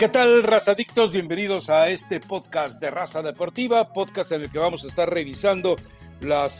¿Qué tal, razadictos? Bienvenidos a este podcast de Raza Deportiva, podcast en el que vamos a estar revisando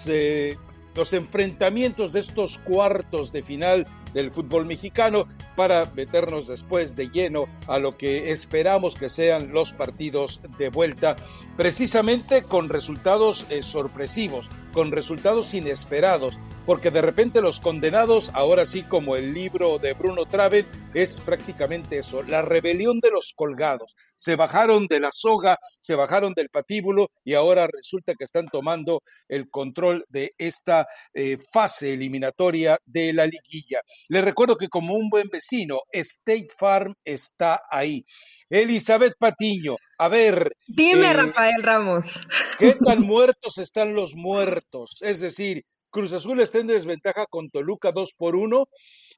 eh, los enfrentamientos de estos cuartos de final del fútbol mexicano para meternos después de lleno a lo que esperamos que sean los partidos de vuelta, precisamente con resultados eh, sorpresivos, con resultados inesperados, porque de repente los condenados, ahora sí como el libro de Bruno Traven, es prácticamente eso, la rebelión de los colgados. Se bajaron de la soga, se bajaron del patíbulo y ahora resulta que están tomando el control de esta eh, fase eliminatoria de la liguilla. Les recuerdo que como un buen vecino, State Farm está ahí. Elizabeth Patiño, a ver. Dime, eh, Rafael Ramos. ¿Qué tan muertos están los muertos? Es decir, Cruz Azul está en desventaja con Toluca 2 por 1.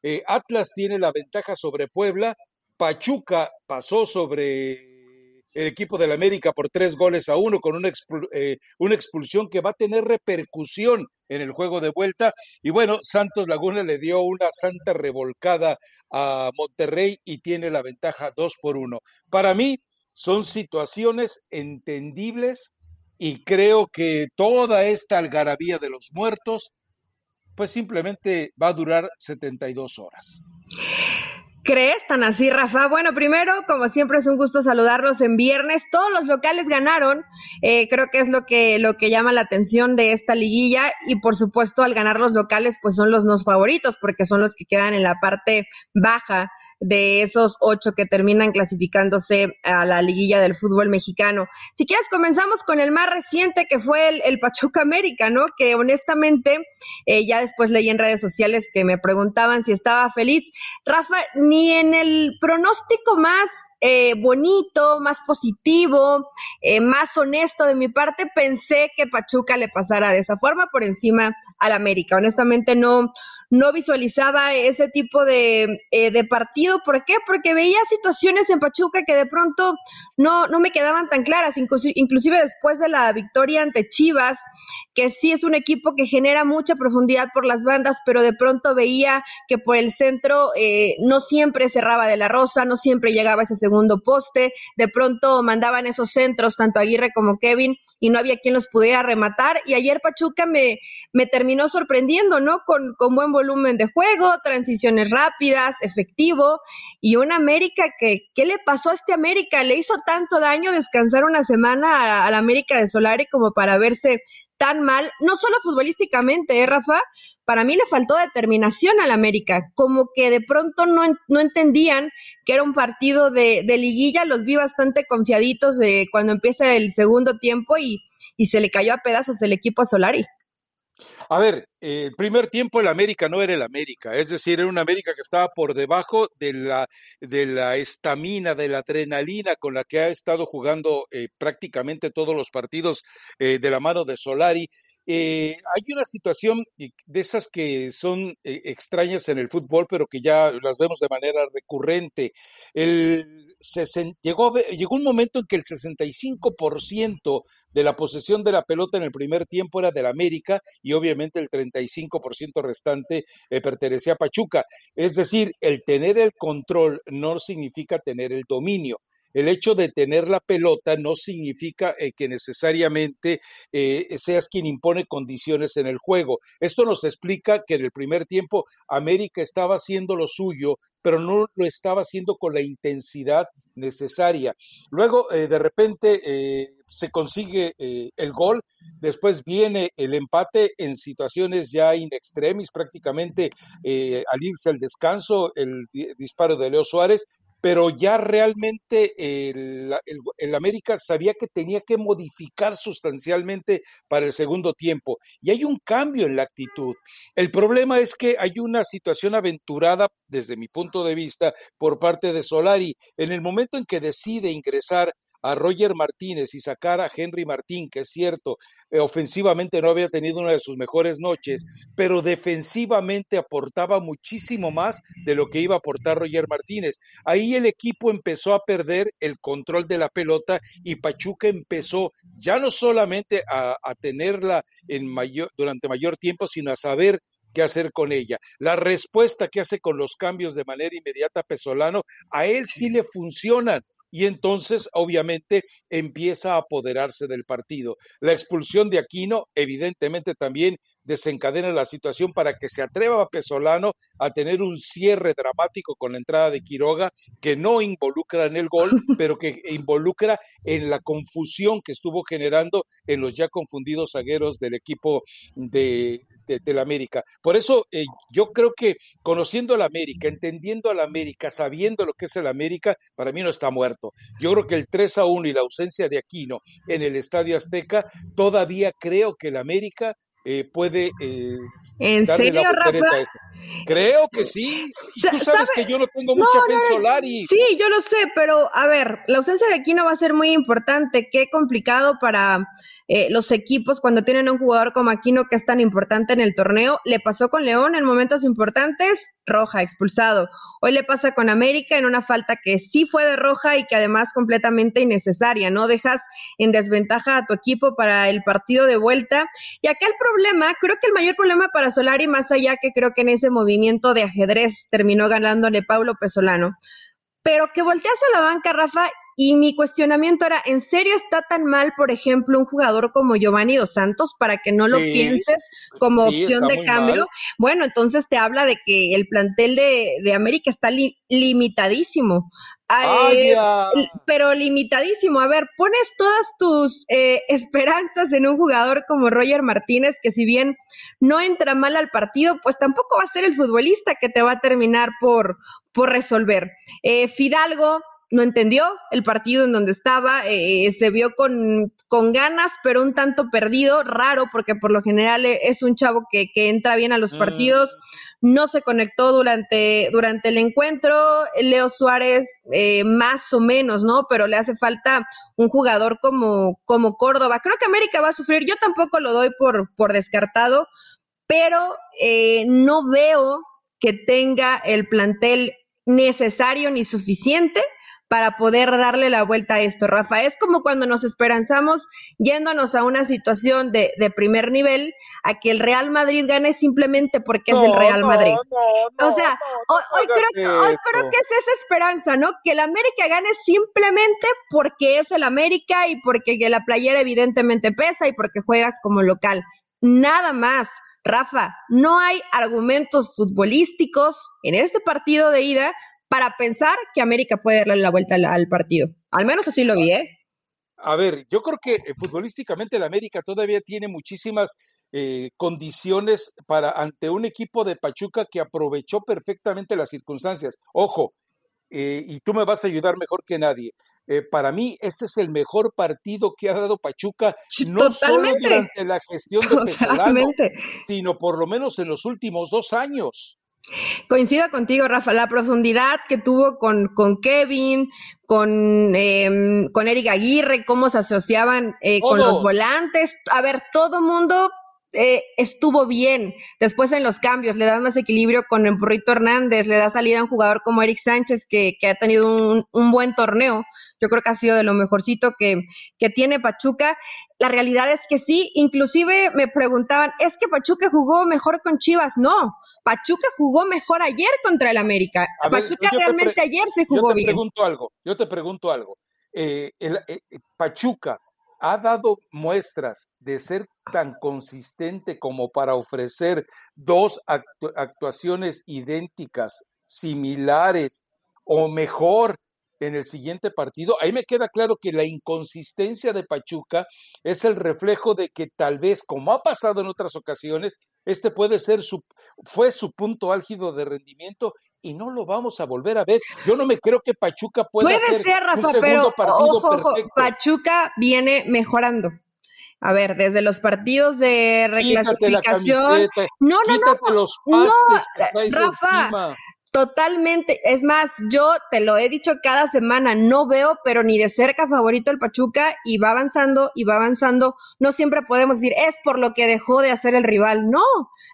Eh, Atlas tiene la ventaja sobre Puebla. Pachuca pasó sobre el equipo del América por tres goles a uno con una, eh, una expulsión que va a tener repercusión en el juego de vuelta. Y bueno, Santos Laguna le dio una santa revolcada a Monterrey y tiene la ventaja dos por uno. Para mí son situaciones entendibles y creo que toda esta algarabía de los muertos, pues simplemente va a durar 72 horas. ¿Crees tan así, Rafa? Bueno, primero, como siempre, es un gusto saludarlos en viernes. Todos los locales ganaron. Eh, creo que es lo que, lo que llama la atención de esta liguilla. Y por supuesto, al ganar los locales, pues son los no favoritos, porque son los que quedan en la parte baja de esos ocho que terminan clasificándose a la liguilla del fútbol mexicano. Si quieres, comenzamos con el más reciente que fue el, Pachuca América, ¿no? Que honestamente, eh, ya después leí en redes sociales que me preguntaban si estaba feliz. Rafa, ni en el pronóstico más eh, bonito, más positivo, eh, más honesto de mi parte, pensé que Pachuca le pasara de esa forma por encima al América. Honestamente no, no visualizaba ese tipo de, eh, de, partido. ¿Por qué? Porque veía situaciones en Pachuca que de pronto no, no me quedaban tan claras, inclusive después de la victoria ante Chivas, que sí es un equipo que genera mucha profundidad por las bandas, pero de pronto veía que por el centro eh, no siempre cerraba de la rosa, no siempre llegaba ese segundo poste, de pronto mandaban esos centros, tanto Aguirre como Kevin, y no había quien los pudiera rematar. Y ayer Pachuca me, me terminó sorprendiendo, ¿no? Con, con buen de juego, transiciones rápidas, efectivo, y una América que, ¿qué le pasó a este América? Le hizo tanto daño descansar una semana a, la América de Solari como para verse tan mal, no solo futbolísticamente, ¿eh, Rafa? Para mí le faltó determinación al América, como que de pronto no, no entendían que era un partido de, de, liguilla, los vi bastante confiaditos de cuando empieza el segundo tiempo y, y se le cayó a pedazos el equipo a Solari. A ver, el primer tiempo el América no era el América, es decir, era un América que estaba por debajo de la de la estamina, de la adrenalina con la que ha estado jugando eh, prácticamente todos los partidos eh, de la mano de Solari eh, hay una situación de esas que son eh, extrañas en el fútbol, pero que ya las vemos de manera recurrente. El, llegó, llegó un momento en que el 65% de la posesión de la pelota en el primer tiempo era del América y obviamente el 35% restante eh, pertenecía a Pachuca. Es decir, el tener el control no significa tener el dominio. El hecho de tener la pelota no significa eh, que necesariamente eh, seas quien impone condiciones en el juego. Esto nos explica que en el primer tiempo América estaba haciendo lo suyo, pero no lo estaba haciendo con la intensidad necesaria. Luego, eh, de repente, se consigue el gol, después viene el empate en situaciones ya in extremis, prácticamente al irse al descanso, el disparo de Leo Suárez, pero ya realmente el, América sabía que tenía que modificar sustancialmente para el segundo tiempo. Y hay un cambio en la actitud. El problema es que hay una situación aventurada, desde mi punto de vista, por parte de Solari. En el momento en que decide ingresar a Roger Martínez y sacar a Henry Martín, que es cierto, eh, ofensivamente no había tenido una de sus mejores noches, pero defensivamente aportaba muchísimo más de lo que iba a aportar Roger Martínez. Ahí el equipo empezó a perder el control de la pelota y Pachuca empezó ya no solamente a, a tenerla en mayor, durante mayor tiempo, sino a saber qué hacer con ella. La respuesta que hace con los cambios de manera inmediata Pesolano, a él sí le funcionan y entonces obviamente empieza a apoderarse del partido. La expulsión de Aquino evidentemente también desencadena la situación para que se atreva a Pesolano a tener un cierre dramático con la entrada de Quiroga que no involucra en el gol, pero que involucra en la confusión que estuvo generando en los ya confundidos zagueros del equipo de, de, la América. Por eso eh, yo creo que conociendo a la América, entendiendo a la América, sabiendo lo que es el América, para mí no está muerto. Yo creo que el 3 a 1 y la ausencia de Aquino en el Estadio Azteca, todavía creo que el América eh, puede eh, ¿En serio, Rafa? Creo que sí. Y tú sabes que yo no tengo mucha fe en Solari. Sí, yo lo sé, pero a ver, la ausencia de Aquino va a ser muy importante. Qué complicado para eh, los equipos cuando tienen un jugador como Aquino que es tan importante en el torneo. Le pasó con León en momentos importantes, roja, expulsado. Hoy le pasa con América en una falta que sí fue de roja y que además completamente innecesaria, ¿no? Dejas en desventaja a tu equipo para el partido de vuelta. Y acá el problema, creo que el mayor problema para Solari, más allá que creo que en ese movimiento de ajedrez terminó ganándole Pablo Pesolano, pero que volteas a la banca, Rafa, y mi cuestionamiento era, ¿en serio está tan mal, por ejemplo, un jugador como Giovanni Dos Santos para que no lo pienses como opción de cambio? Bueno, entonces te habla de que el plantel de, de América está limitadísimo. Eh, pero limitadísimo. A ver, pones todas tus eh, esperanzas en un jugador como Roger Martínez, que si bien no entra mal al partido, pues tampoco va a ser el futbolista que te va a terminar por, por resolver. Eh, Fidalgo, no entendió el partido en donde estaba, eh, se vio con, con, ganas, pero un tanto perdido, raro, porque por lo general es un chavo que, que entra bien a los partidos, mm. no se conectó durante, durante el encuentro, Leo Suárez eh, más o menos, ¿no? Pero le hace falta un jugador como, como Córdoba. Creo que América va a sufrir, yo tampoco lo doy por, por descartado, pero eh, no veo que tenga el plantel necesario ni suficiente para poder darle la vuelta a esto, Rafa. Es como cuando nos esperanzamos yéndonos a una situación de, primer nivel, a que el Real Madrid gane simplemente porque es el Real Madrid. o sea, hoy, creo, que es esa esperanza, ¿no? Que el América gane simplemente porque es el América y porque la playera evidentemente pesa y porque juegas como local. Nada más. Rafa, no hay argumentos futbolísticos en este partido de ida para pensar que América puede darle la vuelta al, partido. Al menos así lo vi, ¿eh? A ver, yo creo que eh, futbolísticamente el América todavía tiene muchísimas eh, condiciones para ante un equipo de Pachuca que aprovechó perfectamente las circunstancias. Ojo, eh, y tú me vas a ayudar mejor que nadie. para mí, este es el mejor partido que ha dado Pachuca, no solo durante la gestión de Pesolano, sino por lo menos en los últimos dos años. Coincido contigo, Rafa, la profundidad que tuvo con, con Kevin, con, eh, con Eric Aguirre, cómo se asociaban eh, con los volantes. A ver, todo mundo eh, estuvo bien. Después en los cambios le das más equilibrio con el Burrito Hernández, le da salida a un jugador como Eric Sánchez que, que ha tenido un, un, buen torneo. Yo creo que ha sido de lo mejorcito que, que tiene Pachuca. La realidad es que sí, inclusive me preguntaban, ¿es que Pachuca jugó mejor con Chivas? No, Pachuca jugó mejor ayer contra el América. Pachuca realmente ayer se jugó bien. Yo te pregunto algo, yo te pregunto algo. Eh, el, eh, eh, Pachuca ha dado muestras de ser tan consistente como para ofrecer dos actuaciones idénticas, similares o mejor en el siguiente partido. Ahí me queda claro que la inconsistencia de Pachuca es el reflejo de que tal vez, como ha pasado en otras ocasiones, este puede ser su, fue su punto álgido de rendimiento y no lo vamos a volver a ver. Yo no me creo que Pachuca pueda puede ser, Rafa, pero ojo, Pachuca viene mejorando. A ver, desde los partidos de reclasificación. no, no, no, los pastes que Rafa, Totalmente, es más, yo te lo he dicho cada semana, no veo, pero ni de cerca favorito el Pachuca y va avanzando y va avanzando. No siempre podemos decir, es por lo que dejó de hacer el rival. No,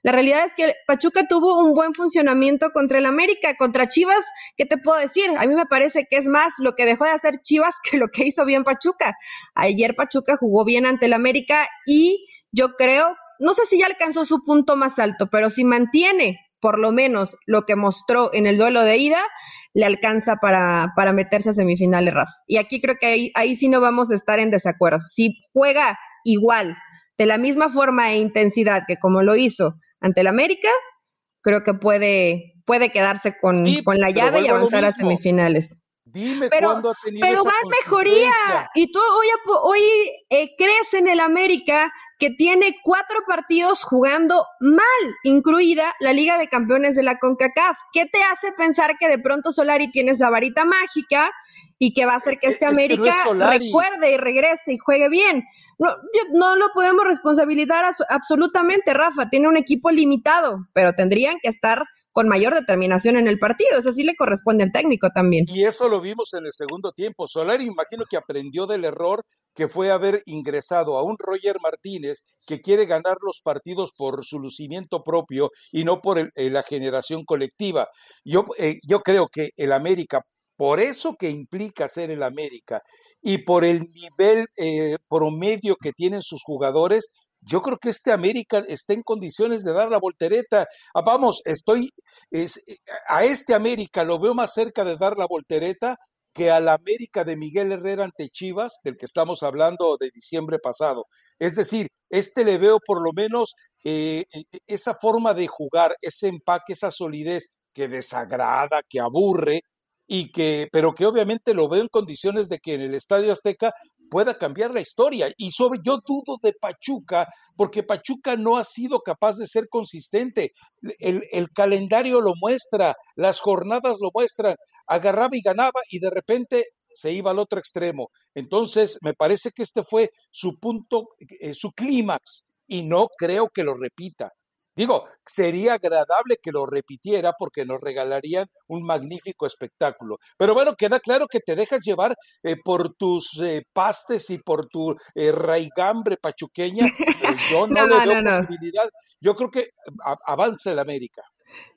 la realidad es que Pachuca tuvo un buen funcionamiento contra el América, contra Chivas, ¿qué te puedo decir? A mí me parece que es más lo que dejó de hacer Chivas que lo que hizo bien Pachuca. Ayer Pachuca jugó bien ante el América y yo creo, no sé si ya alcanzó su punto más alto, pero si mantiene por lo menos lo que mostró en el duelo de ida, le alcanza para, para meterse a semifinales, Rafa. Y aquí creo que ahí, ahí sí no vamos a estar en desacuerdo. Si juega igual, de la misma forma e intensidad que como lo hizo ante el América, creo que puede, puede quedarse con, con la llave y avanzar a, semifinales. Dime pero, cuándo ha tenido Pero va en mejoría. Y tú hoy, hoy eh, crees en el América que tiene cuatro partidos jugando mal, incluida la Liga de Campeones de la CONCACAF. ¿Qué te hace pensar que de pronto Solari tiene esa varita mágica y que va a hacer que este América recuerde y regrese y juegue bien? No, no lo podemos responsabilizar absolutamente, Rafa. Tiene un equipo limitado, pero tendrían que estar con mayor determinación en el partido. Eso sí le corresponde al técnico también. Y eso lo vimos en el segundo tiempo. Solari, imagino que aprendió del error que fue haber ingresado a un Roger Martínez que quiere ganar los partidos por su lucimiento propio y no por eh, la generación colectiva. Yo, eh, yo creo que el América, por eso que implica ser el América y por el nivel eh, promedio que tienen sus jugadores, yo creo que este América está en condiciones de dar la voltereta. Ah, vamos, estoy, es, a este América lo veo más cerca de dar la voltereta que al América de Miguel Herrera ante Chivas, del que estamos hablando de diciembre pasado. Es decir, este le veo por lo menos eh, e, e, esa forma de jugar, ese empaque, esa solidez que desagrada, que aburre, y que, pero que obviamente lo veo en condiciones de que en el Estadio Azteca pueda cambiar la historia. Y sobre, yo dudo de Pachuca, porque Pachuca no ha sido capaz de ser consistente. El, el calendario lo muestra, las jornadas lo muestran. Agarraba y ganaba y de repente se iba al otro extremo. Entonces, me parece que este fue su punto, eh, su clímax, y no creo que lo repita. Digo, sería agradable que lo repitiera porque nos regalarían un magnífico espectáculo. Pero bueno, queda claro que te dejas llevar eh, por tus eh, pastes y por tu eh, raigambre pachuqueña. yo no, le doy posibilidad. Yo creo que avanza el América.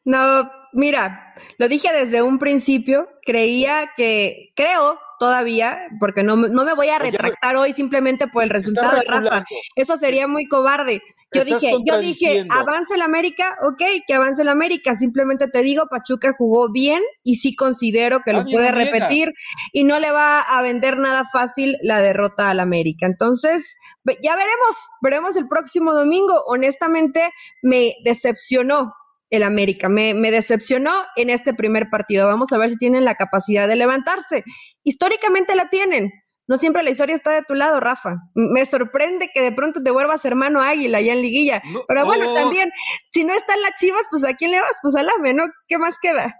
No, mira, lo dije desde un principio, creía que, creo todavía, porque no, no me voy a retractar hoy simplemente por el resultado de Rafa. Eso sería muy cobarde. Yo dije, yo dije, avance el América, ok, que avance el América. Simplemente te digo, Pachuca jugó bien y sí considero que lo puede repetir y no le va a vender nada fácil la derrota al América. Entonces, ya veremos, veremos el próximo domingo. Honestamente, me decepcionó el América, me, me decepcionó en este primer partido. Vamos a ver si tienen la capacidad de levantarse. Históricamente la tienen no siempre la historia está de tu lado, Rafa. Me sorprende que de pronto te vuelvas hermano águila allá en liguilla. Pero bueno, también, si no están las chivas, pues ¿a quién le vas? Pues al AME, ¿no? ¿Qué más queda?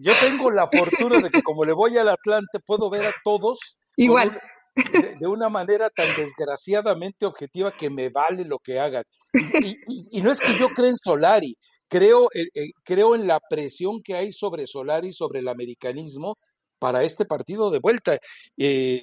Yo tengo la fortuna de que como le voy al Atlante, puedo ver a todos. Igual. De, una manera tan desgraciadamente objetiva que me vale lo que hagan. Y, no es que yo crea en Solari, creo, eh, eh, creo en la presión que hay sobre Solari, sobre el americanismo, para este partido de vuelta. Eh,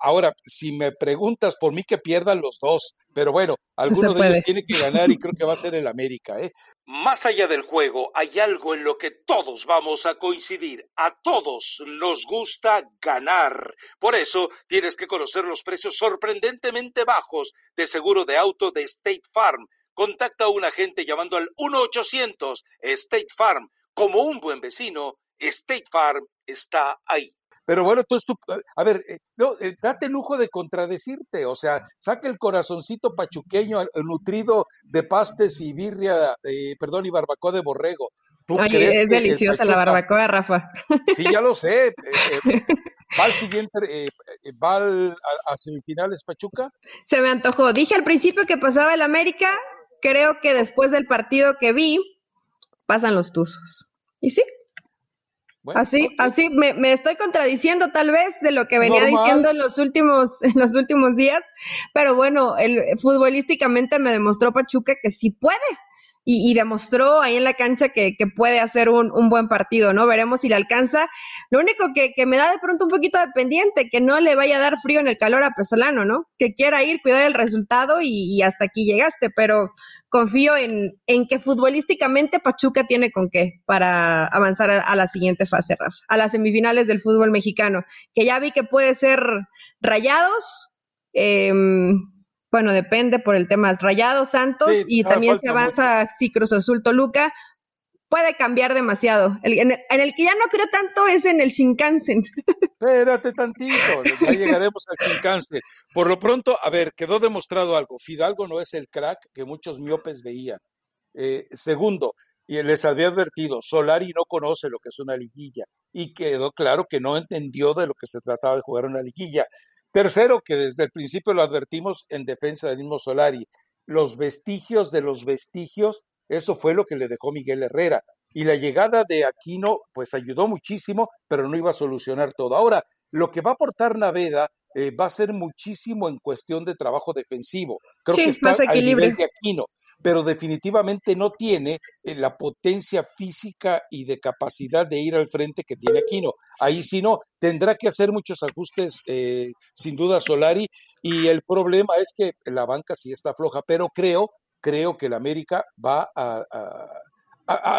ahora, si me preguntas por mí que pierdan los dos, pero bueno, alguno de ellos tiene que ganar y creo que va a ser el América. ¿eh? Más allá del juego, hay algo en lo que todos vamos a coincidir. A todos nos gusta ganar. Por eso tienes que conocer los precios sorprendentemente bajos de seguro de auto de State Farm. Contacta a un agente llamando al 1-800 State Farm. Como un buen vecino, State Farm está ahí. Pero bueno, entonces tú, a ver, eh, no, eh, date el lujo de contradecirte, o sea, saca el corazoncito pachuqueño nutrido de pastes y birria, eh, perdón, y barbacoa de borrego. Oye, es deliciosa la barbacoa, Rafa. Sí, ya lo sé. ¿Va al siguiente, va a, semifinales Pachuca? Se me antojó. Dije al principio que pasaba el América, creo que después del partido que vi, pasan los Tuzos. Y sí, así, así me, me, estoy contradiciendo tal vez de lo que venía diciendo en los últimos, en los últimos días, pero bueno, el, futbolísticamente me demostró Pachuca que sí puede. Y, demostró ahí en la cancha que, que puede hacer un, un, buen partido, ¿no? Veremos si le alcanza. Lo único que, que, me da de pronto un poquito de pendiente, que no le vaya a dar frío en el calor a Pesolano, ¿no? Que quiera ir, cuidar el resultado y, y hasta aquí llegaste, pero confío en, en, que futbolísticamente Pachuca tiene con qué para avanzar a, la siguiente fase, Rafa, a las semifinales del fútbol mexicano, que ya vi que puede ser rayados, em, bueno, depende por el tema, rayados, Santos, y también se avanza si Cruz Azul Toluca, puede cambiar demasiado. en, el, que ya no creo tanto es en el Shinkansen. Espérate tantito, ya llegaremos al Shinkansen. Por lo pronto, a ver, quedó demostrado algo. Fidalgo no es el crack que muchos miopes veían. Eh, segundo, y les había advertido, Solari no conoce lo que es una liguilla y quedó claro que no entendió de lo que se trataba de jugar una liguilla. Tercero, que desde el principio lo advertimos en defensa del mismo Solari, los vestigios de los vestigios, eso fue lo que le dejó Miguel Herrera. Y la llegada de Aquino, pues ayudó muchísimo, pero no iba a solucionar todo. Ahora, lo que va a aportar Naveda eh, va a ser muchísimo en cuestión de trabajo defensivo. Creo que está al nivel de Aquino pero definitivamente no tiene eh, la potencia física y de capacidad de ir al frente que tiene Aquino. Ahí sí no, tendrá que hacer muchos ajustes, eh, sin duda Solari, y el problema es que la banca sí está floja, pero creo, creo que el América va a,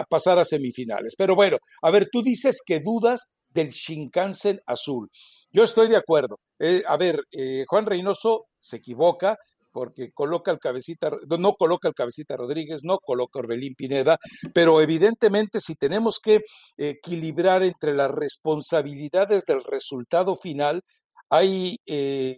pasar a semifinales. Pero bueno, a ver, tú dices que dudas del Shinkansen azul. Yo estoy de acuerdo. Eh, a ver, Juan Reynoso se equivoca, porque coloca al cabecita, no coloca al cabecita Rodríguez, no coloca Orbelín Pineda, pero evidentemente si tenemos que equilibrar entre las responsabilidades del resultado final, hay eh,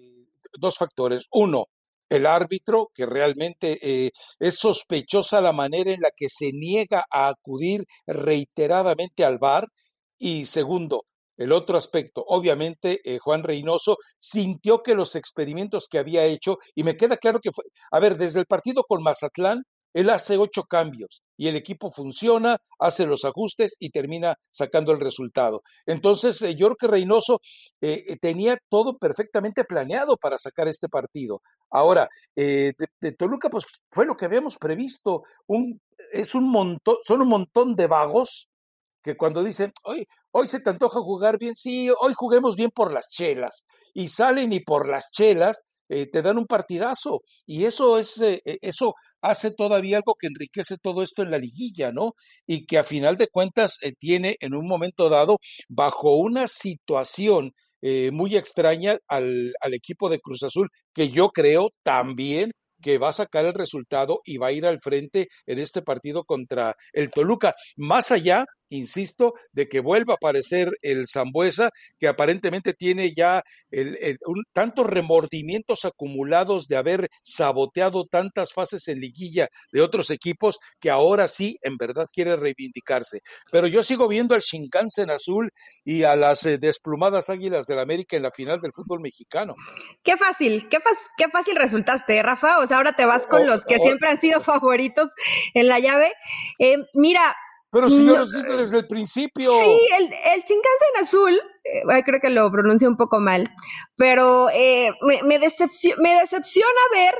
dos factores. Uno, el árbitro, que realmente eh, es sospechosa la manera en la que se niega a acudir reiteradamente al VAR. Y segundo, el otro aspecto, obviamente, eh, Juan Reynoso sintió que los experimentos que había hecho, y me queda claro que fue, a ver, desde el partido con Mazatlán, él hace ocho cambios y el equipo funciona, hace los ajustes y termina sacando el resultado. Entonces, eh, yo creo que Reynoso eh, tenía todo perfectamente planeado para sacar este partido. Ahora, de, Toluca, pues fue lo que habíamos previsto. Es un montón, son un montón de vagos que cuando dicen, hoy, hoy se te antoja jugar bien, sí, hoy juguemos bien por las chelas, y salen y por las chelas eh, te dan un partidazo, y eso es, eh, eh, eso hace todavía algo que enriquece todo esto en la liguilla, ¿no? Y que a final de cuentas tiene en un momento dado, bajo una situación muy extraña al, al equipo de Cruz Azul, que yo creo también que va a sacar el resultado y va a ir al frente en este partido contra el Toluca. Más allá insisto, de que vuelva a aparecer el Zambuesa, que aparentemente tiene ya tantos remordimientos acumulados de haber saboteado tantas fases en liguilla de otros equipos, que ahora sí, en verdad, quiere reivindicarse. Pero yo sigo viendo al Shinkansen azul y a las eh, desplumadas águilas del América en la final del fútbol mexicano. Qué fácil, qué, qué fácil resultaste, Rafa. O sea, ahora te vas con oh, los que oh. siempre han sido favoritos en la llave. Eh, mira, pero si yo lo hice desde el principio. Sí, el, el Shinkansen azul, eh, creo que lo pronuncio un poco mal, pero eh, me, me, me decepciona ver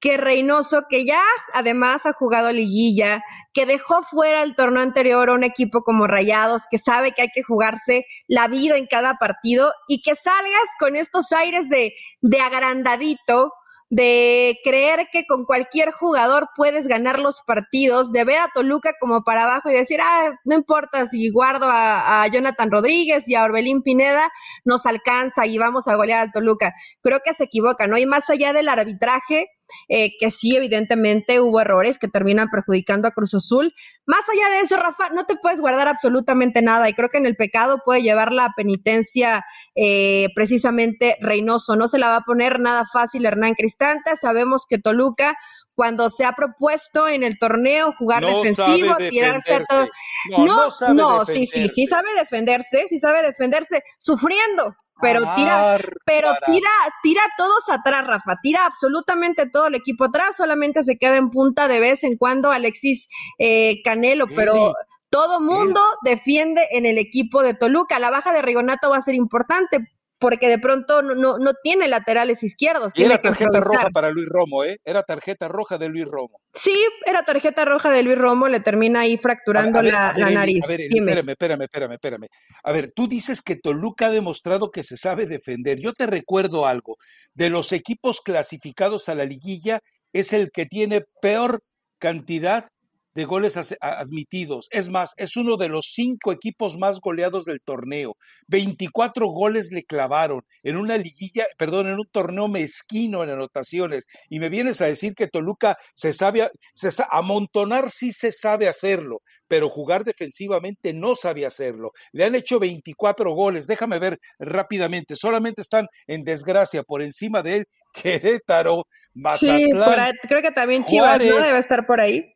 que Reynoso, que ya además ha jugado liguilla, que dejó fuera el torneo anterior a un equipo como Rayados, que sabe que hay que jugarse la vida en cada partido y que salgas con estos aires de, de agrandadito, de creer que con cualquier jugador puedes ganar los partidos, de ver a Toluca como para abajo y decir, ah, no importa si guardo a, Jonathan Rodríguez y a Orbelín Pineda, nos alcanza y vamos a golear al Toluca. Creo que se equivoca, ¿no? Y más allá del arbitraje, eh, que sí, evidentemente hubo errores que terminan perjudicando a Cruz Azul. Más allá de eso, Rafa, no te puedes guardar absolutamente nada y creo que en el pecado puede llevar la penitencia eh, precisamente Reynoso. No se la va a poner nada fácil Hernán Cristante. Sabemos que Toluca cuando se ha propuesto en el torneo jugar defensivo, tirarse a todo. No, no, no sí, sí, sí sabe defenderse, sí sabe defenderse, sufriendo, pero tira, pero tira, tira todos atrás, Rafa, tira absolutamente todo el equipo atrás, solamente se queda en punta de vez en cuando Alexis eh, Canelo, pero todo mundo defiende en el equipo de Toluca. La baja de Rigonato va a ser importante porque de pronto no, no, no tiene laterales izquierdos. Y era tarjeta roja para Luis Romo, ¿eh? Era tarjeta roja de Luis Romo. Sí, era tarjeta roja de Luis Romo, le termina ahí fracturando la, nariz. A ver, espérame, espérame, espérame, espérame. A ver, tú dices que Toluca ha demostrado que se sabe defender. Yo te recuerdo algo. De los equipos clasificados a la liguilla, es el que tiene peor cantidad de goles admitidos. Es más, es uno de los cinco equipos más goleados del torneo. 24 goles le clavaron en una liguilla, perdón, en un torneo mezquino en anotaciones. Y me vienes a decir que Toluca se sabe, se amontonar sí se sabe hacerlo, pero jugar defensivamente no sabe hacerlo. Le han hecho 24 goles. Déjame ver rápidamente. Solamente están en desgracia por encima de él Querétaro, Mazatlán. Sí, creo que también Chivas ¿no? debe estar por ahí.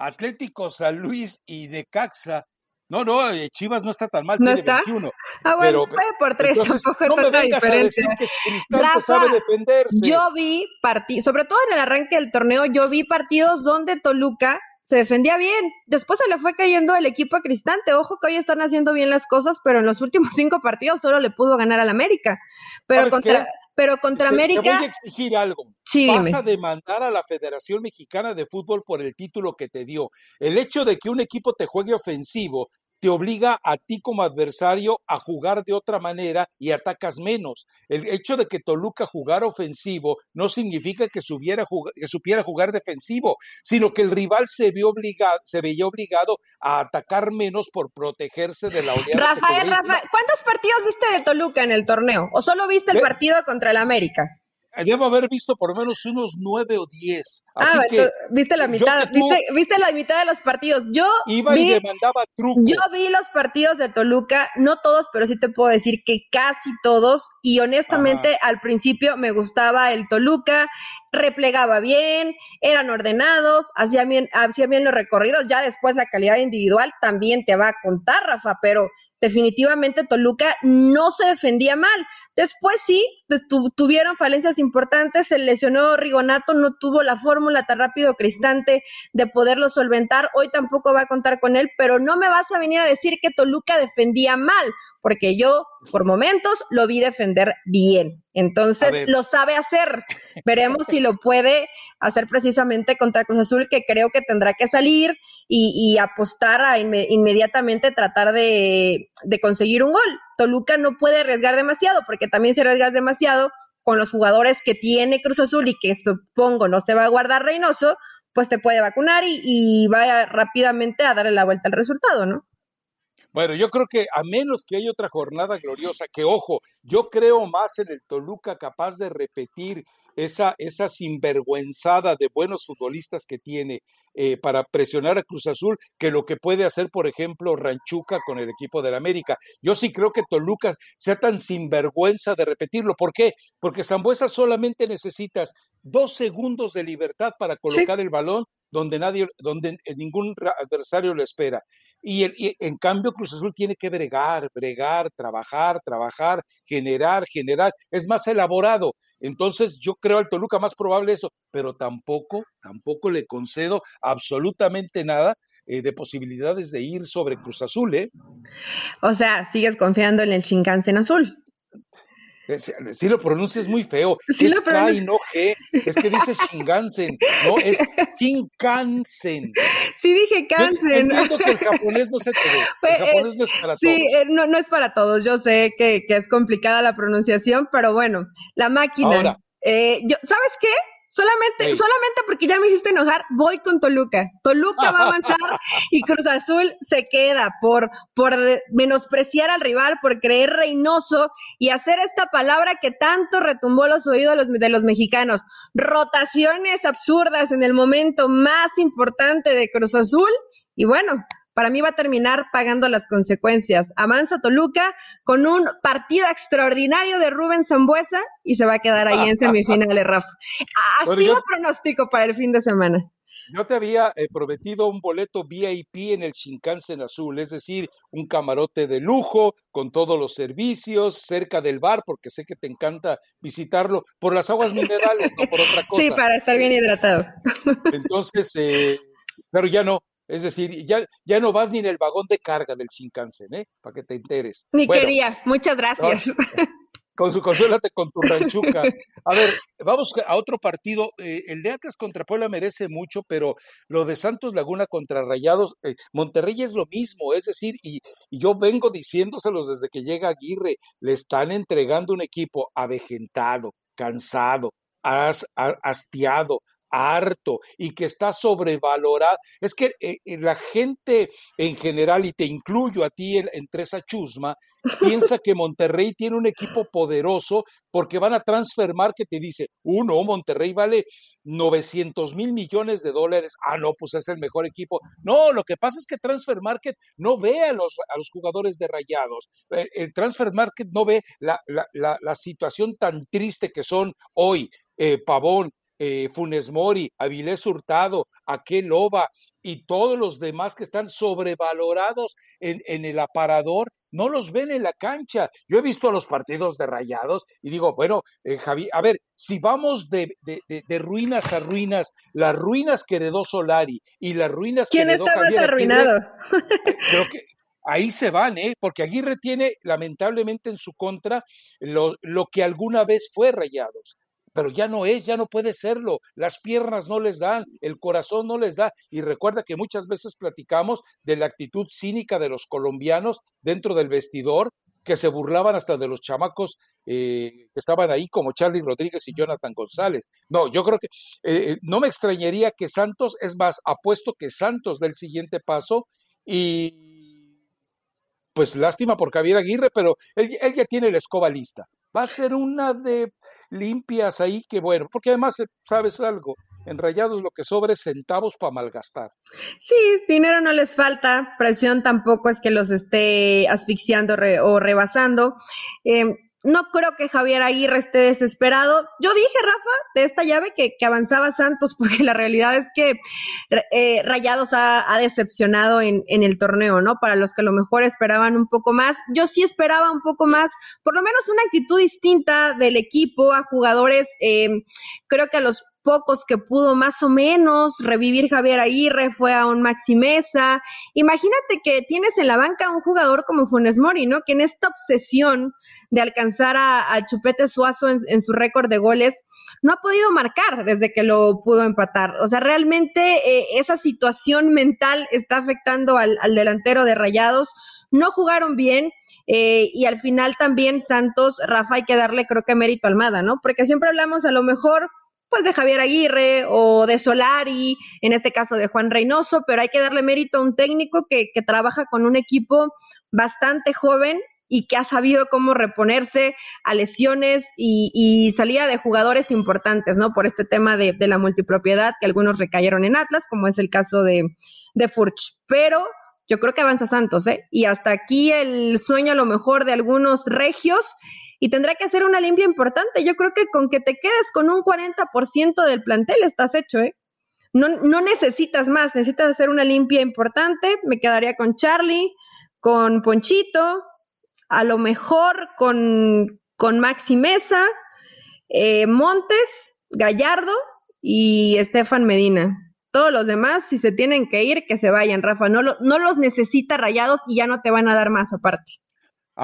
Atlético San Luis y Necaxa. No, no, eh, Chivas no está tan mal, ¿No tiene está? 21. Ah, bueno, fue por tres, tampoco no me vengas a decir que Cristante sabe defenderse. Yo vi partidos, sobre todo en el arranque del torneo, yo vi partidos donde Toluca se defendía bien. Después se le fue cayendo el equipo a Cristante. Ojo que hoy están haciendo bien las cosas, pero en los últimos cinco partidos solo le pudo ganar al América. Pero contra, pero contra América. Te voy a exigir algo. Sí, Vas a demandar a la Federación Mexicana de Fútbol por el título que te dio. El hecho de que un equipo te juegue ofensivo te obliga a ti como adversario a jugar de otra manera y atacas menos. El hecho de que Toluca jugara ofensivo no significa que, supiera jugar, que supiera jugar defensivo, sino que el rival se, vio obligado, se veía obligado a atacar menos por protegerse de la oleada. Rafael, Rafael, ¿cuántos partidos viste de Toluca en el torneo? ¿O solo viste el partido contra el América? Debo haber visto por lo menos unos nueve o diez. Así ah, que viste la mitad, viste, la mitad de los partidos. Yo iba vi, y demandaba truco. Yo vi los partidos de Toluca, no todos, pero sí te puedo decir que casi todos. Y honestamente, al principio me gustaba el Toluca, replegaba bien, eran ordenados, hacían bien, los recorridos. Ya después la calidad individual también te va a contar, Rafa, pero definitivamente Toluca no se defendía mal. Después sí, pues, tuvieron falencias importantes, se lesionó Rigonato, no tuvo la fórmula tan rápido Cristante de poderlo solventar, hoy tampoco va a contar con él, pero no me vas a venir a decir que Toluca defendía mal, porque yo por momentos lo vi defender bien. Entonces lo sabe hacer. Veremos si lo puede hacer precisamente contra Cruz Azul, que creo que tendrá que salir y, apostar a inmediatamente tratar de, de conseguir un gol. Toluca no puede arriesgar demasiado, porque también si arriesgas demasiado con los jugadores que tiene Cruz Azul y que supongo no se va a guardar Reynoso, pues te puede vacunar y, y va rápidamente a darle la vuelta al resultado, ¿no? Bueno, yo creo que a menos que haya otra jornada gloriosa, que ojo, yo creo más en el Toluca capaz de repetir esa, esa sinvergüenzada de buenos futbolistas que tiene eh, para presionar a Cruz Azul que lo que puede hacer, por ejemplo, Ranchuca con el equipo del América. Yo sí creo que Toluca sea tan sinvergüenza de repetirlo. ¿Por qué? Porque Zambuesa solamente necesitas dos segundos de libertad para colocar el balón donde nadie, donde ningún adversario lo espera. Y, en cambio Cruz Azul tiene que bregar, bregar, trabajar, trabajar, generar, generar. Es más elaborado. Entonces yo creo al Toluca más probable eso, pero tampoco, tampoco le concedo absolutamente nada eh, de posibilidades de ir sobre Cruz Azul, ¿eh? O sea, sigues confiando en el Shinkansen azul. Si lo pronuncias muy feo. es K y no G. Es que dice Shingansen, no, es Shinkansen. Sí dije Kansen. entiendo que el japonés no se te El pues, japonés no es para sí, todos. Sí, eh, no, no es para todos. Yo sé que, que, es complicada la pronunciación, pero bueno, la máquina. Ahora, eh, yo, ¿Sabes qué? Solamente, solamente porque ya me hiciste enojar, voy con Toluca. Toluca va a avanzar y Cruz Azul se queda por, por menospreciar al rival, por creer reinoso y hacer esta palabra que tanto retumbó los oídos de los, de los mexicanos. Rotaciones absurdas en el momento más importante de Cruz Azul. Y bueno, para mí va a terminar pagando las consecuencias. Avanza Toluca con un partido extraordinario de Rubén Zambuesa y se va a quedar ahí en semifinales, Rafa. Así lo pronóstico para el fin de semana. Yo te había eh, prometido un boleto VIP en el Shinkansen Azul, es decir, un camarote de lujo con todos los servicios, cerca del bar, porque sé que te encanta visitarlo, por las aguas minerales, no por otra cosa. Sí, para estar bien hidratado. Entonces, eh, pero ya no, es decir, ya, ya no vas ni en el vagón de carga del Shinkansen, ¿eh? Para que te enteres. Ni quería. Muchas gracias. con su consuélate con tu ranchuca. A ver, vamos a otro partido. Eh, el de Atlas contra Puebla merece mucho, pero lo de Santos Laguna contra Rayados, eh, Monterrey es lo mismo, es decir, y, y, yo vengo diciéndoselos desde que llega Aguirre, le están entregando un equipo avejentado, cansado, hastiado, harto y que está sobrevalorada. Es que eh, eh, la gente en general, y te incluyo a ti entre esa chusma, piensa que Monterrey tiene un equipo poderoso porque van a Transfer Market y dice, uno, Monterrey vale 900 mil millones de dólares. Ah, no, pues es el mejor equipo. No, lo que pasa es que Transfer Market no ve a los, a los jugadores de rayados. Eh, el, Transfer Market no ve la, la, la, situación tan triste que son hoy. Pavón, eh, Funes Mori, Avilés Hurtado, Aquel Loba y todos los demás que están sobrevalorados en, en, el aparador, no los ven en la cancha. Yo he visto los partidos de rayados y digo, bueno, eh, Javi, a ver, si vamos de, de, de, ruinas a ruinas, las ruinas que heredó Solari y las ruinas que heredó está más arruinado? Creo que ahí se van, ¿eh? Porque Aguirre tiene lamentablemente en su contra lo, lo que alguna vez fue Rayados pero ya no es, ya no puede serlo. Las piernas no les dan, el corazón no les da. Y recuerda que muchas veces platicamos de la actitud cínica de los colombianos dentro del vestidor, que se burlaban hasta de los chamacos eh, que estaban ahí, como Charlie Rodríguez y Jonathan González. No, yo creo que eh, no me extrañaría que Santos, es más, apuesto que Santos del siguiente paso y pues lástima por Javier Aguirre, pero él, él ya tiene la escoba lista. Va a ser una de limpias ahí, que bueno, porque además, eh, ¿sabes algo? En Rayados lo que sobra es centavos para malgastar. Sí, dinero no les falta, presión tampoco es que los esté asfixiando o rebasando. Eh, no creo que Javier Aguirre esté desesperado. Yo dije, Rafa, de esta llave que, avanzaba Santos, porque la realidad es que eh, Rayados ha, decepcionado en, el torneo, ¿no? Para los que a lo mejor esperaban un poco más. Yo sí esperaba un poco más, por lo menos una actitud distinta del equipo a jugadores. Eh, creo que a los pocos que pudo más o menos revivir Javier Aguirre fue a un Maxi Mesa. Imagínate que tienes en la banca un jugador como Funes Mori, ¿no? Que en esta obsesión de alcanzar a, Chupete Suazo en, su récord de goles, no ha podido marcar desde que lo pudo empatar. O sea, realmente eh, esa situación mental está afectando al, delantero de Rayados. No jugaron bien, eh, y al final también Santos, Rafa, hay que darle creo que mérito a Almada, ¿no? Porque siempre hablamos a lo mejor pues de Javier Aguirre o de Solari, en este caso de Juan Reynoso, pero hay que darle mérito a un técnico que, que trabaja con un equipo bastante joven y que ha sabido cómo reponerse a lesiones y, salida de jugadores importantes, ¿no? Por este tema de, la multipropiedad, que algunos recayeron en Atlas, como es el caso de, de Furch. Pero yo creo que avanza Santos, ¿eh? Y hasta aquí el sueño a lo mejor de algunos regios y tendrá que hacer una limpia importante. Yo creo que con que te quedes con un 40% del plantel estás hecho, ¿eh? No, no necesitas más, necesitas hacer una limpia importante. Me quedaría con Charlie, con Ponchito, a lo mejor con, con Maxi Mesa, eh, Montes, Gallardo y Estefan Medina. Todos los demás, si se tienen que ir, que se vayan, Rafa. No, no los necesita rayados y ya no te van a dar más aparte.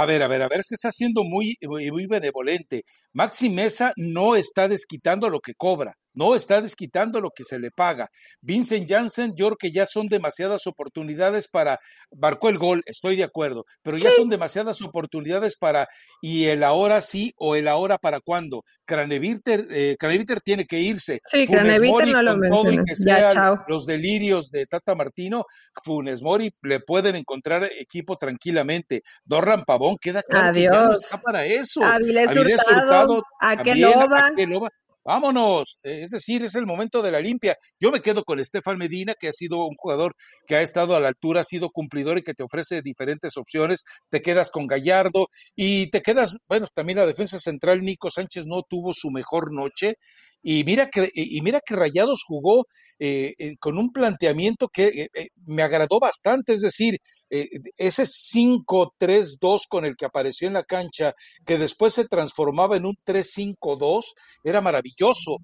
A ver, a ver, a ver, es que está siendo muy, muy, benevolente. Maxi Mesa no está desquitando lo que cobra, no está desquitando lo que se le paga. Vincent Janssen, yo creo que ya son demasiadas oportunidades para, marcó el gol, estoy de acuerdo, pero ya son demasiadas oportunidades para, y el ahora sí o el ahora para cuándo. Craneviter, eh, tiene que irse. Sí, Craneviter no lo menciona. Ya, chao. Los delirios de Tata Martino, Funes Mori le pueden encontrar equipo tranquilamente. Dorran Pavón, queda claro que ya no está para eso. Avilés, Hurtado, Aqueloba. Vámonos, es decir, es el momento de la limpia. Yo me quedo con Estefan Medina, que ha sido un jugador que ha estado a la altura, ha sido cumplidor y que te ofrece diferentes opciones. Te quedas con Gallardo y te quedas, bueno, también la defensa central, Nico Sánchez no tuvo su mejor noche. Y mira que, y mira que Rayados jugó eh, eh, con un planteamiento que eh, me agradó bastante, es decir, ese 5-3-2 con el que apareció en la cancha, que después se transformaba en un 3-5-2, era maravilloso,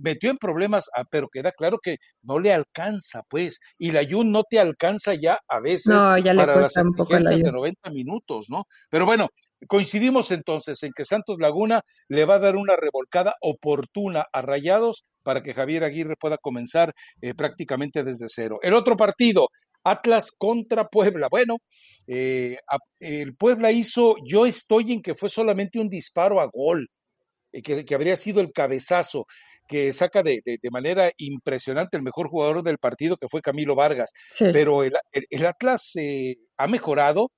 metió en problemas, ah, pero queda claro que no le alcanza, pues, y la Jun no te alcanza ya a veces para las exigencias de 90 minutos, ¿no? Pero bueno, coincidimos entonces en que Santos Laguna le va a dar una revolcada oportuna a Rayados para que Javier Aguirre pueda comenzar eh, prácticamente desde cero. El otro partido, Atlas contra Puebla. Bueno, eh, el Puebla hizo, yo estoy en que fue solamente un disparo a gol, eh, que, que, habría sido el cabezazo. que saca de, manera impresionante el mejor jugador del partido, que fue Camilo Vargas. Pero el, Atlas eh, ha mejorado,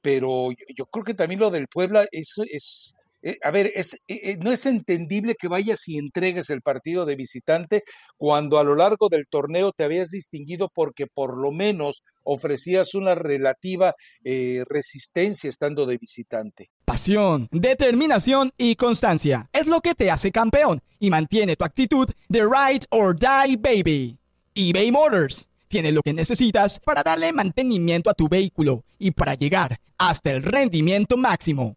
pero yo, creo que también lo del Puebla es, es eh, a ver, es, eh, no es entendible que vayas y entregues el partido de visitante cuando a lo largo del torneo te habías distinguido porque por lo menos ofrecías una relativa resistencia estando de visitante. Pasión, determinación y constancia es lo que te hace campeón y mantiene tu actitud de ride or die baby. eBay Motors tiene lo que necesitas para darle mantenimiento a tu vehículo y para llegar hasta el rendimiento máximo.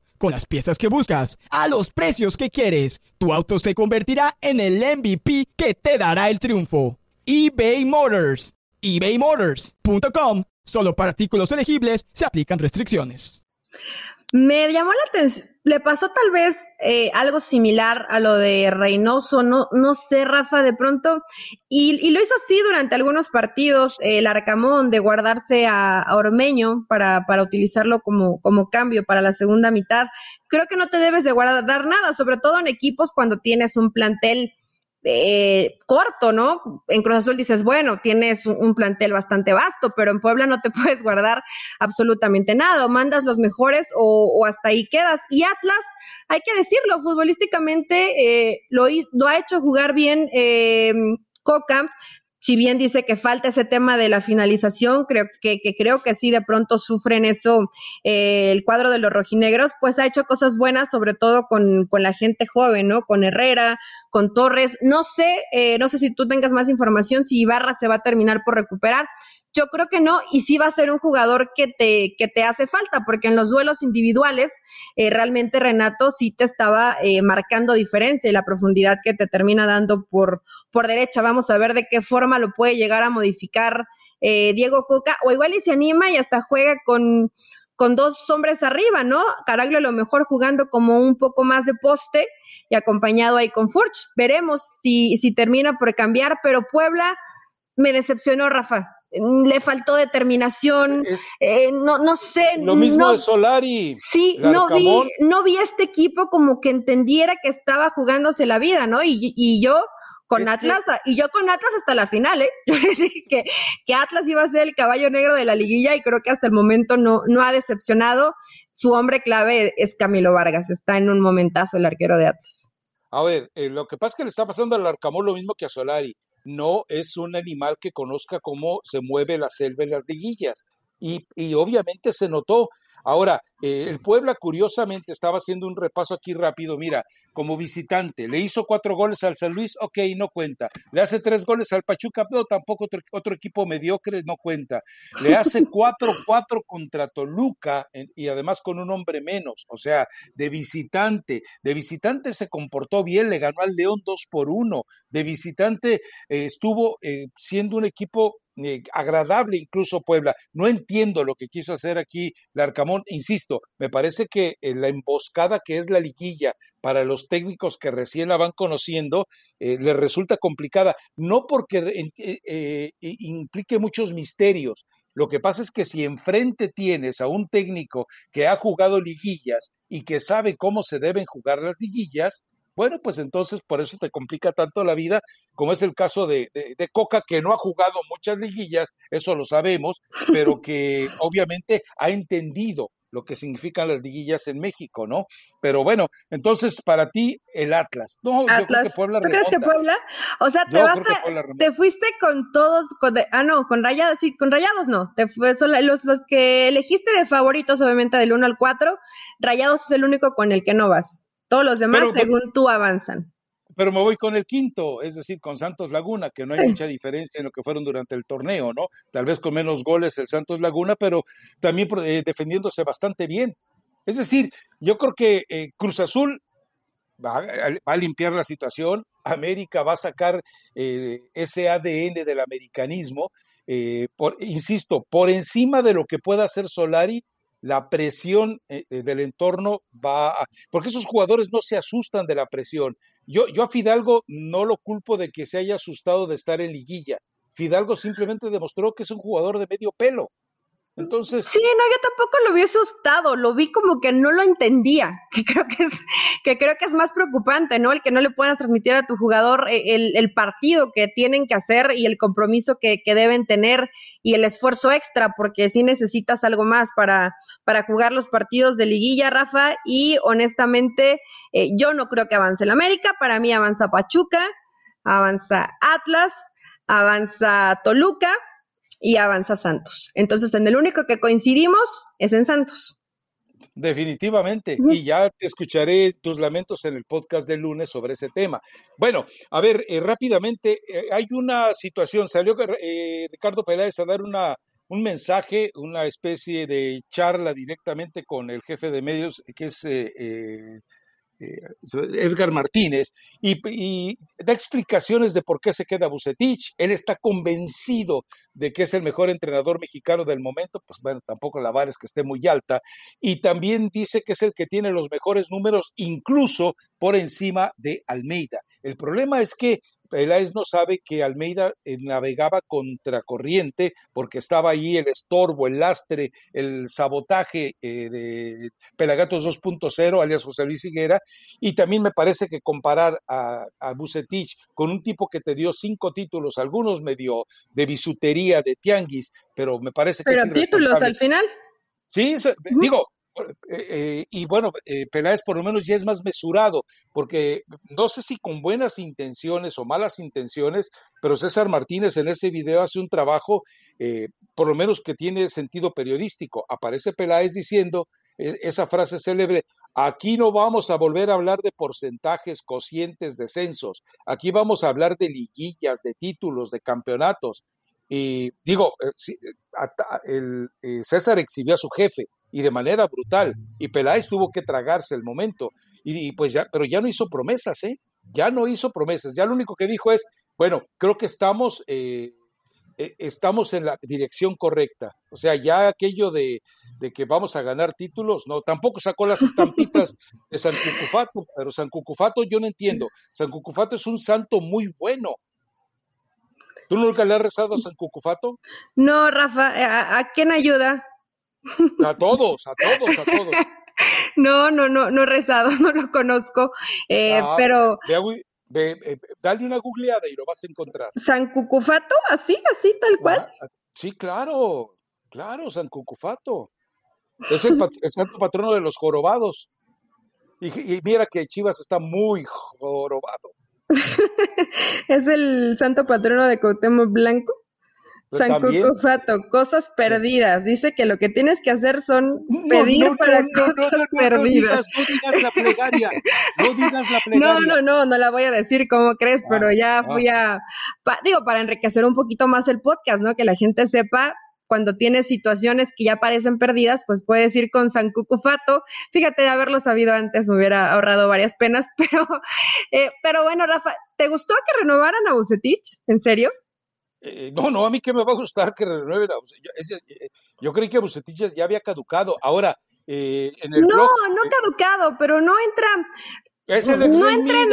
Con las piezas que buscas, a los precios que quieres, tu auto se convertirá en el MVP que te dará el triunfo. eBay Motors. ebaymotors.com Solo para artículos elegibles se aplican restricciones. Me llamó la atención, le pasó tal vez eh, algo similar a lo de Reynoso, no, no sé, Rafa, de pronto, y, lo hizo así durante algunos partidos, el Arcamón, de guardarse a, Ormeño para, para utilizarlo como, como cambio para la segunda mitad. Creo que no te debes de guardar nada, sobre todo en equipos cuando tienes un plantel eh, corto, ¿no? En Cruz Azul dices, bueno, tienes un, plantel bastante vasto, pero en Puebla no te puedes guardar absolutamente nada, o mandas los mejores o, hasta ahí quedas. Y Atlas, hay que decirlo, futbolísticamente eh, lo, lo, ha hecho jugar bien eh, Coca, si bien dice que falta ese tema de la finalización, creo que, creo que sí de pronto sufren eso eh, el cuadro de los rojinegros, pues ha hecho cosas buenas, sobre todo con, con la gente joven, ¿no? Con Herrera, con Torres. No sé, eh, no sé si tú tengas más información, si Ibarra se va a terminar por recuperar. Yo creo que no, y sí va a ser un jugador que te, que te hace falta, porque en los duelos individuales eh, realmente Renato sí te estaba eh, marcando diferencia y la profundidad que te termina dando por, por derecha. Vamos a ver de qué forma lo puede llegar a modificar eh, Diego Coca, o igual y se anima y hasta juega con, con dos hombres arriba, ¿no? Caraglio a lo mejor jugando como un poco más de poste y acompañado ahí con Furch. Veremos si, si termina por cambiar, pero Puebla me decepcionó, Rafa le faltó determinación, eh, no, no sé. Lo mismo no, de Solari. Sí, no vi, no vi este equipo como que entendiera que estaba jugándose la vida, ¿no? Y, y yo con Atlas, y yo con Atlas hasta la final, ¿eh? Yo les dije que, que Atlas iba a ser el caballo negro de la liguilla y creo que hasta el momento no, no ha decepcionado. Su hombre clave es Camilo Vargas, está en un momentazo el arquero de Atlas. A ver, eh, lo que pasa es que le está pasando al Arcamón lo mismo que a Solari no es un animal que conozca cómo se mueve la selva en las liguillas. Y, y obviamente se notó. Ahora, eh, el Puebla, curiosamente, estaba haciendo un repaso aquí rápido. Mira, como visitante, le hizo cuatro goles al San Luis, ok, no cuenta. Le hace tres goles al Pachuca, no, tampoco otro, equipo mediocre, no cuenta. Le hace cuatro, cuatro contra Toluca y además con un hombre menos. O sea, de visitante, de visitante se comportó bien, le ganó al León dos por uno. De visitante eh, estuvo eh, siendo un equipo agradable incluso Puebla. No entiendo lo que quiso hacer aquí Larcamón, insisto, me parece que eh, la emboscada que es la liguilla para los técnicos que recién la van conociendo eh, les resulta complicada, no porque eh, implique muchos misterios. Lo que pasa es que si enfrente tienes a un técnico que ha jugado liguillas y que sabe cómo se deben jugar las liguillas, bueno, pues entonces por eso te complica tanto la vida, como es el caso de, de, Coca, que no ha jugado muchas liguillas, eso lo sabemos, pero que obviamente ha entendido lo que significan las liguillas en México, ¿no? Pero bueno, entonces para ti el Atlas. No, yo creo que Puebla ¿Tú crees que Puebla? O sea, te vas te fuiste con todos, con ah no, con Rayados, sí, con Rayados no, te fue los, los que elegiste de favoritos obviamente del 1 al 4, Rayados es el único con el que no vas. Todos los demás, según tú, avanzan. Pero me voy con el quinto, es decir, con Santos Laguna, que no hay mucha diferencia en lo que fueron durante el torneo, ¿no? Tal vez con menos goles el Santos Laguna, pero también eh, defendiéndose bastante bien. Es decir, yo creo que eh, Cruz Azul va, a limpiar la situación, América va a sacar eh, ese ADN del americanismo, por, insisto, por encima de lo que pueda hacer Solari, la presión eh, del entorno va a, porque esos jugadores no se asustan de la presión. Yo, yo a Fidalgo no lo culpo de que se haya asustado de estar en liguilla. Fidalgo simplemente demostró que es un jugador de medio pelo. Entonces. Sí, no, yo tampoco lo vi asustado, lo vi como que no lo entendía, que creo que es, que creo que es más preocupante, ¿no? El que no le puedan transmitir a tu jugador eh, el, el partido que tienen que hacer y el compromiso que, que, deben tener y el esfuerzo extra, porque sí necesitas algo más para, para jugar los partidos de liguilla, Rafa, y honestamente, eh, yo no creo que avance el América, para mí avanza Pachuca, avanza Atlas, avanza Toluca y avanza Santos. Entonces, en el único que coincidimos es en Santos. Definitivamente, y ya te escucharé tus lamentos en el podcast del lunes sobre ese tema. Bueno, a ver, eh, rápidamente, eh, hay una situación, salió eh, Ricardo Peláez a dar una, un mensaje, una especie de charla directamente con el jefe de medios, que es eh, Edgar Martínez, y, da explicaciones de por qué se queda Bucetich. Él está convencido de que es el mejor entrenador mexicano del momento, pues bueno, tampoco la vara es que esté muy alta, y también dice que es el que tiene los mejores números, incluso por encima de Almeida. El problema es que Peláez no sabe que Almeida eh, navegaba contracorriente porque estaba ahí el estorbo, el lastre, el sabotaje eh, de Pelagatos 2.0, alias José Luis Higuera, y también me parece que comparar a, a Bucetich con un tipo que te dio cinco títulos, algunos me dio de bisutería, de tianguis, pero me parece que... Pero títulos al final. Sí, digo, eh, eh, y bueno, eh, Peláez por lo menos ya es más mesurado, porque no sé si con buenas intenciones o malas intenciones, pero César Martínez en ese video hace un trabajo, por lo menos que tiene sentido periodístico. Aparece Peláez diciendo esa frase célebre, aquí no vamos a volver a hablar de porcentajes, cocientes, descensos, aquí vamos a hablar de liguillas, de títulos, de campeonatos. Y digo, el, César exhibió a su jefe, y de manera brutal. Y Peláez tuvo que tragarse el momento. Y, pues ya, pero ya no hizo promesas, ¿eh? Ya no hizo promesas. Ya lo único que dijo es, bueno, creo que estamos, eh, eh, estamos en la dirección correcta. O sea, ya aquello de, de, que vamos a ganar títulos, no, tampoco sacó las estampitas de San Cucufato, pero San Cucufato yo no entiendo. San Cucufato es un santo muy bueno. ¿Tú nunca le has rezado a San Cucufato? No, Rafa, ¿a, a quién ayuda? A todos, a todos, a todos. No, no, no, no he rezado, no lo conozco, eh, ah, pero... Eh, dale una googleada y lo vas a encontrar. ¿San Cucufato? ¿Así, así, tal cual? sí, claro, claro, San Cucufato. Es el, santo patrono de los jorobados. Y, y, mira que Chivas está muy jorobado. ¿Es el santo patrono de Cuauhtémoc Blanco? San Cucufato, cosas perdidas. Dice que lo que tienes que hacer son pedir para cosas perdidas. No digas, la plegaria. No digas la plegaria. No, no, no, no la voy a decir como crees, pero ah, ya fui a. digo, para enriquecer un poquito más el podcast, ¿no? Que la gente sepa cuando tienes situaciones que ya parecen perdidas, pues puedes ir con San Cucufato. Fíjate, de haberlo sabido antes me hubiera ahorrado varias penas, pero, eh, pero bueno, Rafa, ¿te gustó que renovaran a Bucetich? ¿En serio? Eh, no, no, a mí que me va a gustar que renueven a yo, eh, yo creí que Bucetich ya había caducado. Ahora, eh, en el No, blog, no caducado, pero no entra, no entren,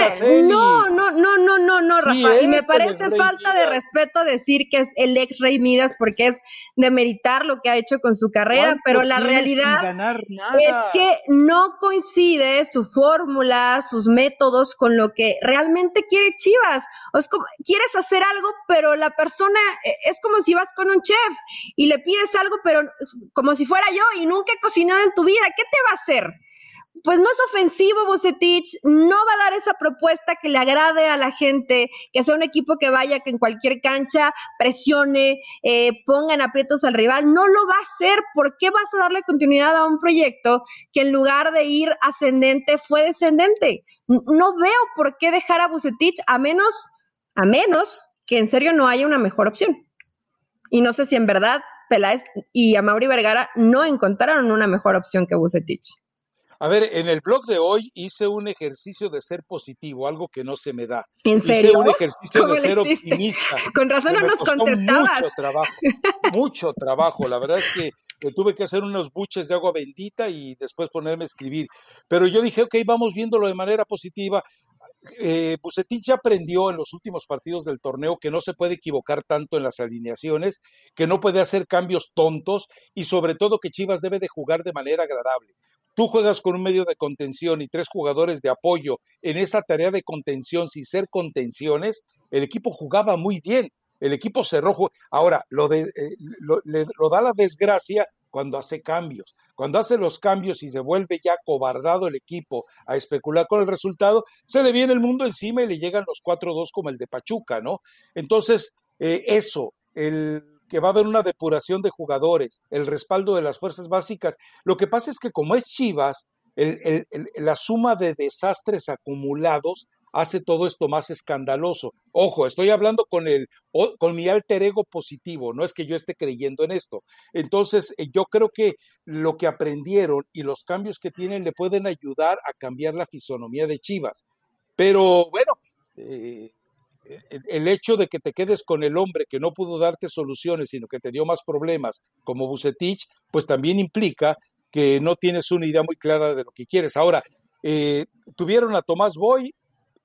no, no, no, no, no, no, Rafa. y me parece falta de respeto decir que es el ex Rey Midas porque es demeritar lo que ha hecho con su carrera, pero la realidad es que no coincide su fórmula, sus métodos con lo que realmente quiere Chivas. O es como, quieres hacer algo, pero la persona eh, es como si vas con un chef y le pides algo, pero como si fuera yo y nunca he cocinado en tu vida, ¿qué te va a hacer? Pues no es ofensivo Bucetich, no va a dar esa propuesta que le agrade a la gente, que sea un equipo que vaya, que en cualquier cancha presione, eh, ponga en aprietos al rival, no lo va a hacer. ¿Por qué vas a darle continuidad a un proyecto que en lugar de ir ascendente fue descendente? No veo por qué dejar a Bucetich a menos, a menos que en serio no haya una mejor opción. Y no sé si en verdad Peláez y a Mauri Vergara no encontraron una mejor opción que Bucetich. A ver, en el blog de hoy hice un ejercicio de ser positivo, algo que no se me da. ¿En serio? Hice un ejercicio de ser optimista. Con razón no nos contestabas. Mucho trabajo, mucho trabajo. La verdad es que, tuve que hacer unos buches de agua bendita y después ponerme a escribir. Pero yo dije, ok, vamos viéndolo de manera positiva. Eh, Bucetich aprendió en los últimos partidos del torneo que no se puede equivocar tanto en las alineaciones, que no puede hacer cambios tontos y sobre todo que Chivas debe de jugar de manera agradable tú juegas con un medio de contención y tres jugadores de apoyo en esa tarea de contención sin ser contenciones, el equipo jugaba muy bien, el equipo cerró. Ahora, lo, de, eh, lo, da la desgracia cuando hace cambios. Cuando hace los cambios y se vuelve ya cobardado el equipo a especular con el resultado, se le viene el mundo encima y le llegan los 4-2 como el de Pachuca, ¿no? Entonces, eh, eso, el que va a haber una depuración de jugadores, el respaldo de las fuerzas básicas. Lo que pasa es que como es Chivas, la suma de desastres acumulados hace todo esto más escandaloso. Ojo, estoy hablando con el con mi alter ego positivo, no es que yo esté creyendo en esto. Entonces, eh, yo creo que lo que aprendieron y los cambios que tienen le pueden ayudar a cambiar la fisonomía de Chivas. Pero bueno, eh, el hecho de que te quedes con el hombre que no pudo darte soluciones, sino que te dio más problemas, como Bucetich, pues también implica que no tienes una idea muy clara de lo que quieres. Ahora, eh, tuvieron a Tomás Boy,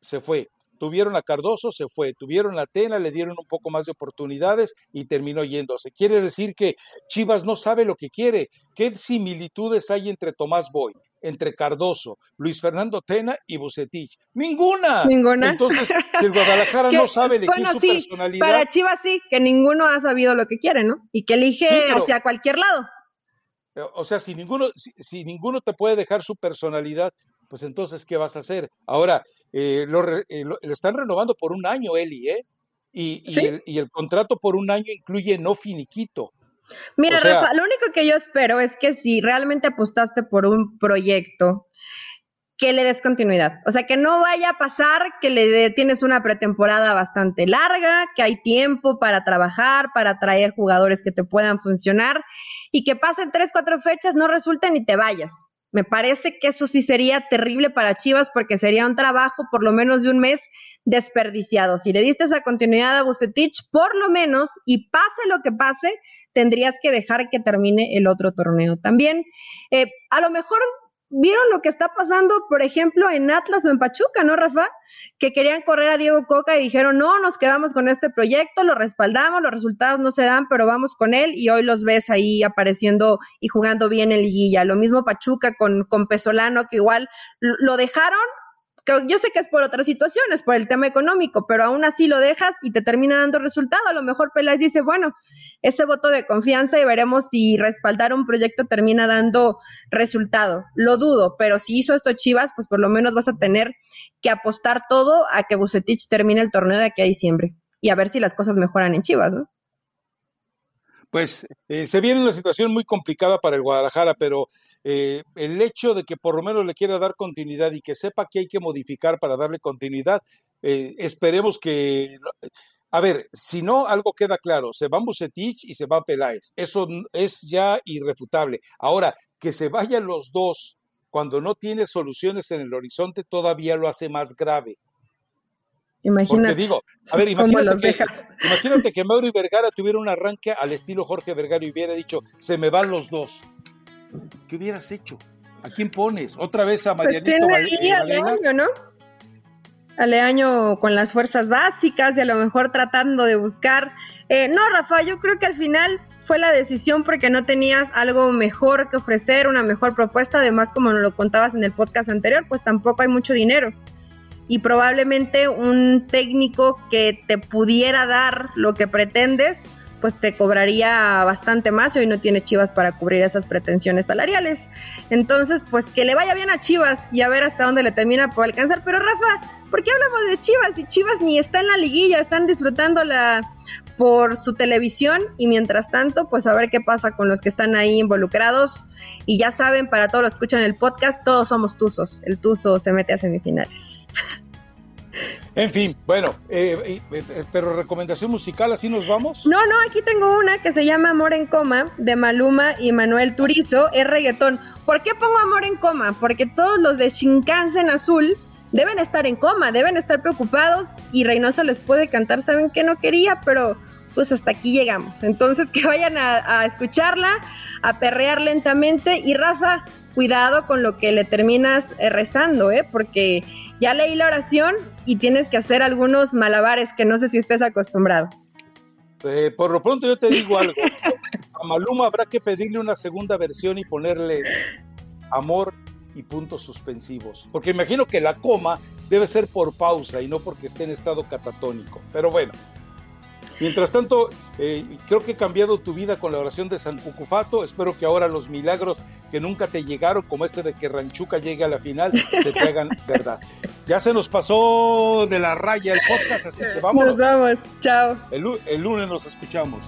se fue. Tuvieron a Cardoso, se fue. Tuvieron a Tena, le dieron un poco más de oportunidades y terminó yéndose. Quiere decir que Chivas no sabe lo que quiere. ¿Qué similitudes hay entre Tomás Boy, entre Cardoso, Luis Fernando Tena y Bucetich. Ninguna. Ninguna. Entonces, si el Guadalajara no sabe elegir su personalidad. Para Chivas sí, que ninguno ha sabido lo que quiere, ¿no? Y que elige hacia cualquier lado. Eh, o sea, si ninguno, si, ninguno te puede dejar su personalidad, pues entonces, ¿qué vas a hacer? Ahora, eh, eh, lo, están renovando por un año, Eli, ¿eh? Y, y el contrato por un año incluye no finiquito. Mira, Rafa, lo único que yo espero es que si realmente apostaste por un proyecto, que le des continuidad. O sea, que no vaya a pasar que le tienes una pretemporada bastante larga, que hay tiempo para trabajar, para traer jugadores que te puedan funcionar y que pasen tres, cuatro fechas, no resulten y te vayas. Me parece que eso sí sería terrible para Chivas porque sería un trabajo por lo menos de un mes desperdiciado. Si le diste esa continuidad a Bucetich, por lo menos, y pase lo que pase, tendrías que dejar que termine el otro torneo también. Eh, a lo mejor vieron lo que está pasando, por ejemplo, en Atlas o en Pachuca, ¿no, Rafa? Que querían correr a Diego Coca y dijeron, no, nos quedamos con este proyecto, lo respaldamos, los resultados no se dan, pero vamos con él y hoy los ves ahí apareciendo y jugando bien en liguilla. Lo mismo Pachuca con, con Pesolano, que igual lo dejaron yo sé que es por otras situaciones, por el tema económico, pero aún así lo dejas y te termina dando resultado. A lo mejor Peláez dice, bueno, ese voto de confianza y veremos si respaldar un proyecto termina dando resultado. Lo dudo, pero si hizo esto Chivas, pues por lo menos vas a tener que apostar todo a que Bucetich termine el torneo de aquí a diciembre y a ver si las cosas mejoran en Chivas, ¿no? Pues eh, se viene una situación muy complicada para el Guadalajara, pero eh, el hecho de que por lo menos le quiera dar continuidad y que sepa que hay que modificar para darle continuidad, eh, esperemos que... A ver, si no, algo queda claro, se va Bucetich y se va Peláez. Eso es ya irrefutable. Ahora, que se vayan los dos cuando no tiene soluciones en el horizonte todavía lo hace más grave. Imagínate. Porque digo, a ver, imagínate que, imagínate que Mauro y Vergara tuviera un arranque al estilo Jorge Vergara y hubiera dicho, se me van los dos. ¿Qué hubieras hecho? ¿A quién pones? ¿Otra vez a pues Marianito pues Aleaño, ¿no? Aleaño con las fuerzas básicas y a lo mejor tratando de buscar. Eh, no, Rafa, yo creo que al final fue la decisión porque no tenías algo mejor que ofrecer, una mejor propuesta. Además, como nos lo contabas en el podcast anterior, pues tampoco hay mucho dinero. Y probablemente un técnico que te pudiera dar lo que pretendes, pues te cobraría bastante más y hoy no tiene Chivas para cubrir esas pretensiones salariales. Entonces, pues que le vaya bien a Chivas y a ver hasta dónde le termina por alcanzar. Pero Rafa, ¿por qué hablamos de Chivas? Si Chivas ni está en la liguilla, están disfrutándola por su televisión y mientras tanto, pues a ver qué pasa con los que están ahí involucrados. Y ya saben, para todos los que escuchan el podcast, todos somos Tuzos. El Tuzo se mete a semifinales. En fin, bueno, eh, eh, pero recomendación musical, ¿así nos vamos? No, no, aquí tengo una que se llama Amor en Coma, de Maluma y Manuel Turizo, es reggaetón. ¿Por qué pongo Amor en Coma? Porque todos los de Shinkansen Azul deben estar en coma, deben estar preocupados y Reynoso les puede cantar, saben que no quería, pero pues hasta aquí llegamos. Entonces que vayan a, a escucharla, a perrear lentamente y Rafa, cuidado con lo que le terminas eh, rezando, ¿eh? Porque ya leí la oración y tienes que hacer algunos malabares que no sé si estés acostumbrado. Eh, por lo pronto yo te digo algo. A Maluma habrá que pedirle una segunda versión y ponerle amor y puntos suspensivos. Porque imagino que la coma debe ser por pausa y no porque esté en estado catatónico. Pero bueno, Mientras tanto, eh, creo que he cambiado tu vida con la oración de San Cucufato. Espero que ahora los milagros que nunca te llegaron, como este de que Ranchuca llegue a la final, se te hagan verdad. Ya se nos pasó de la raya el podcast, así que vamos. Nos vamos, chao. el lunes nos escuchamos.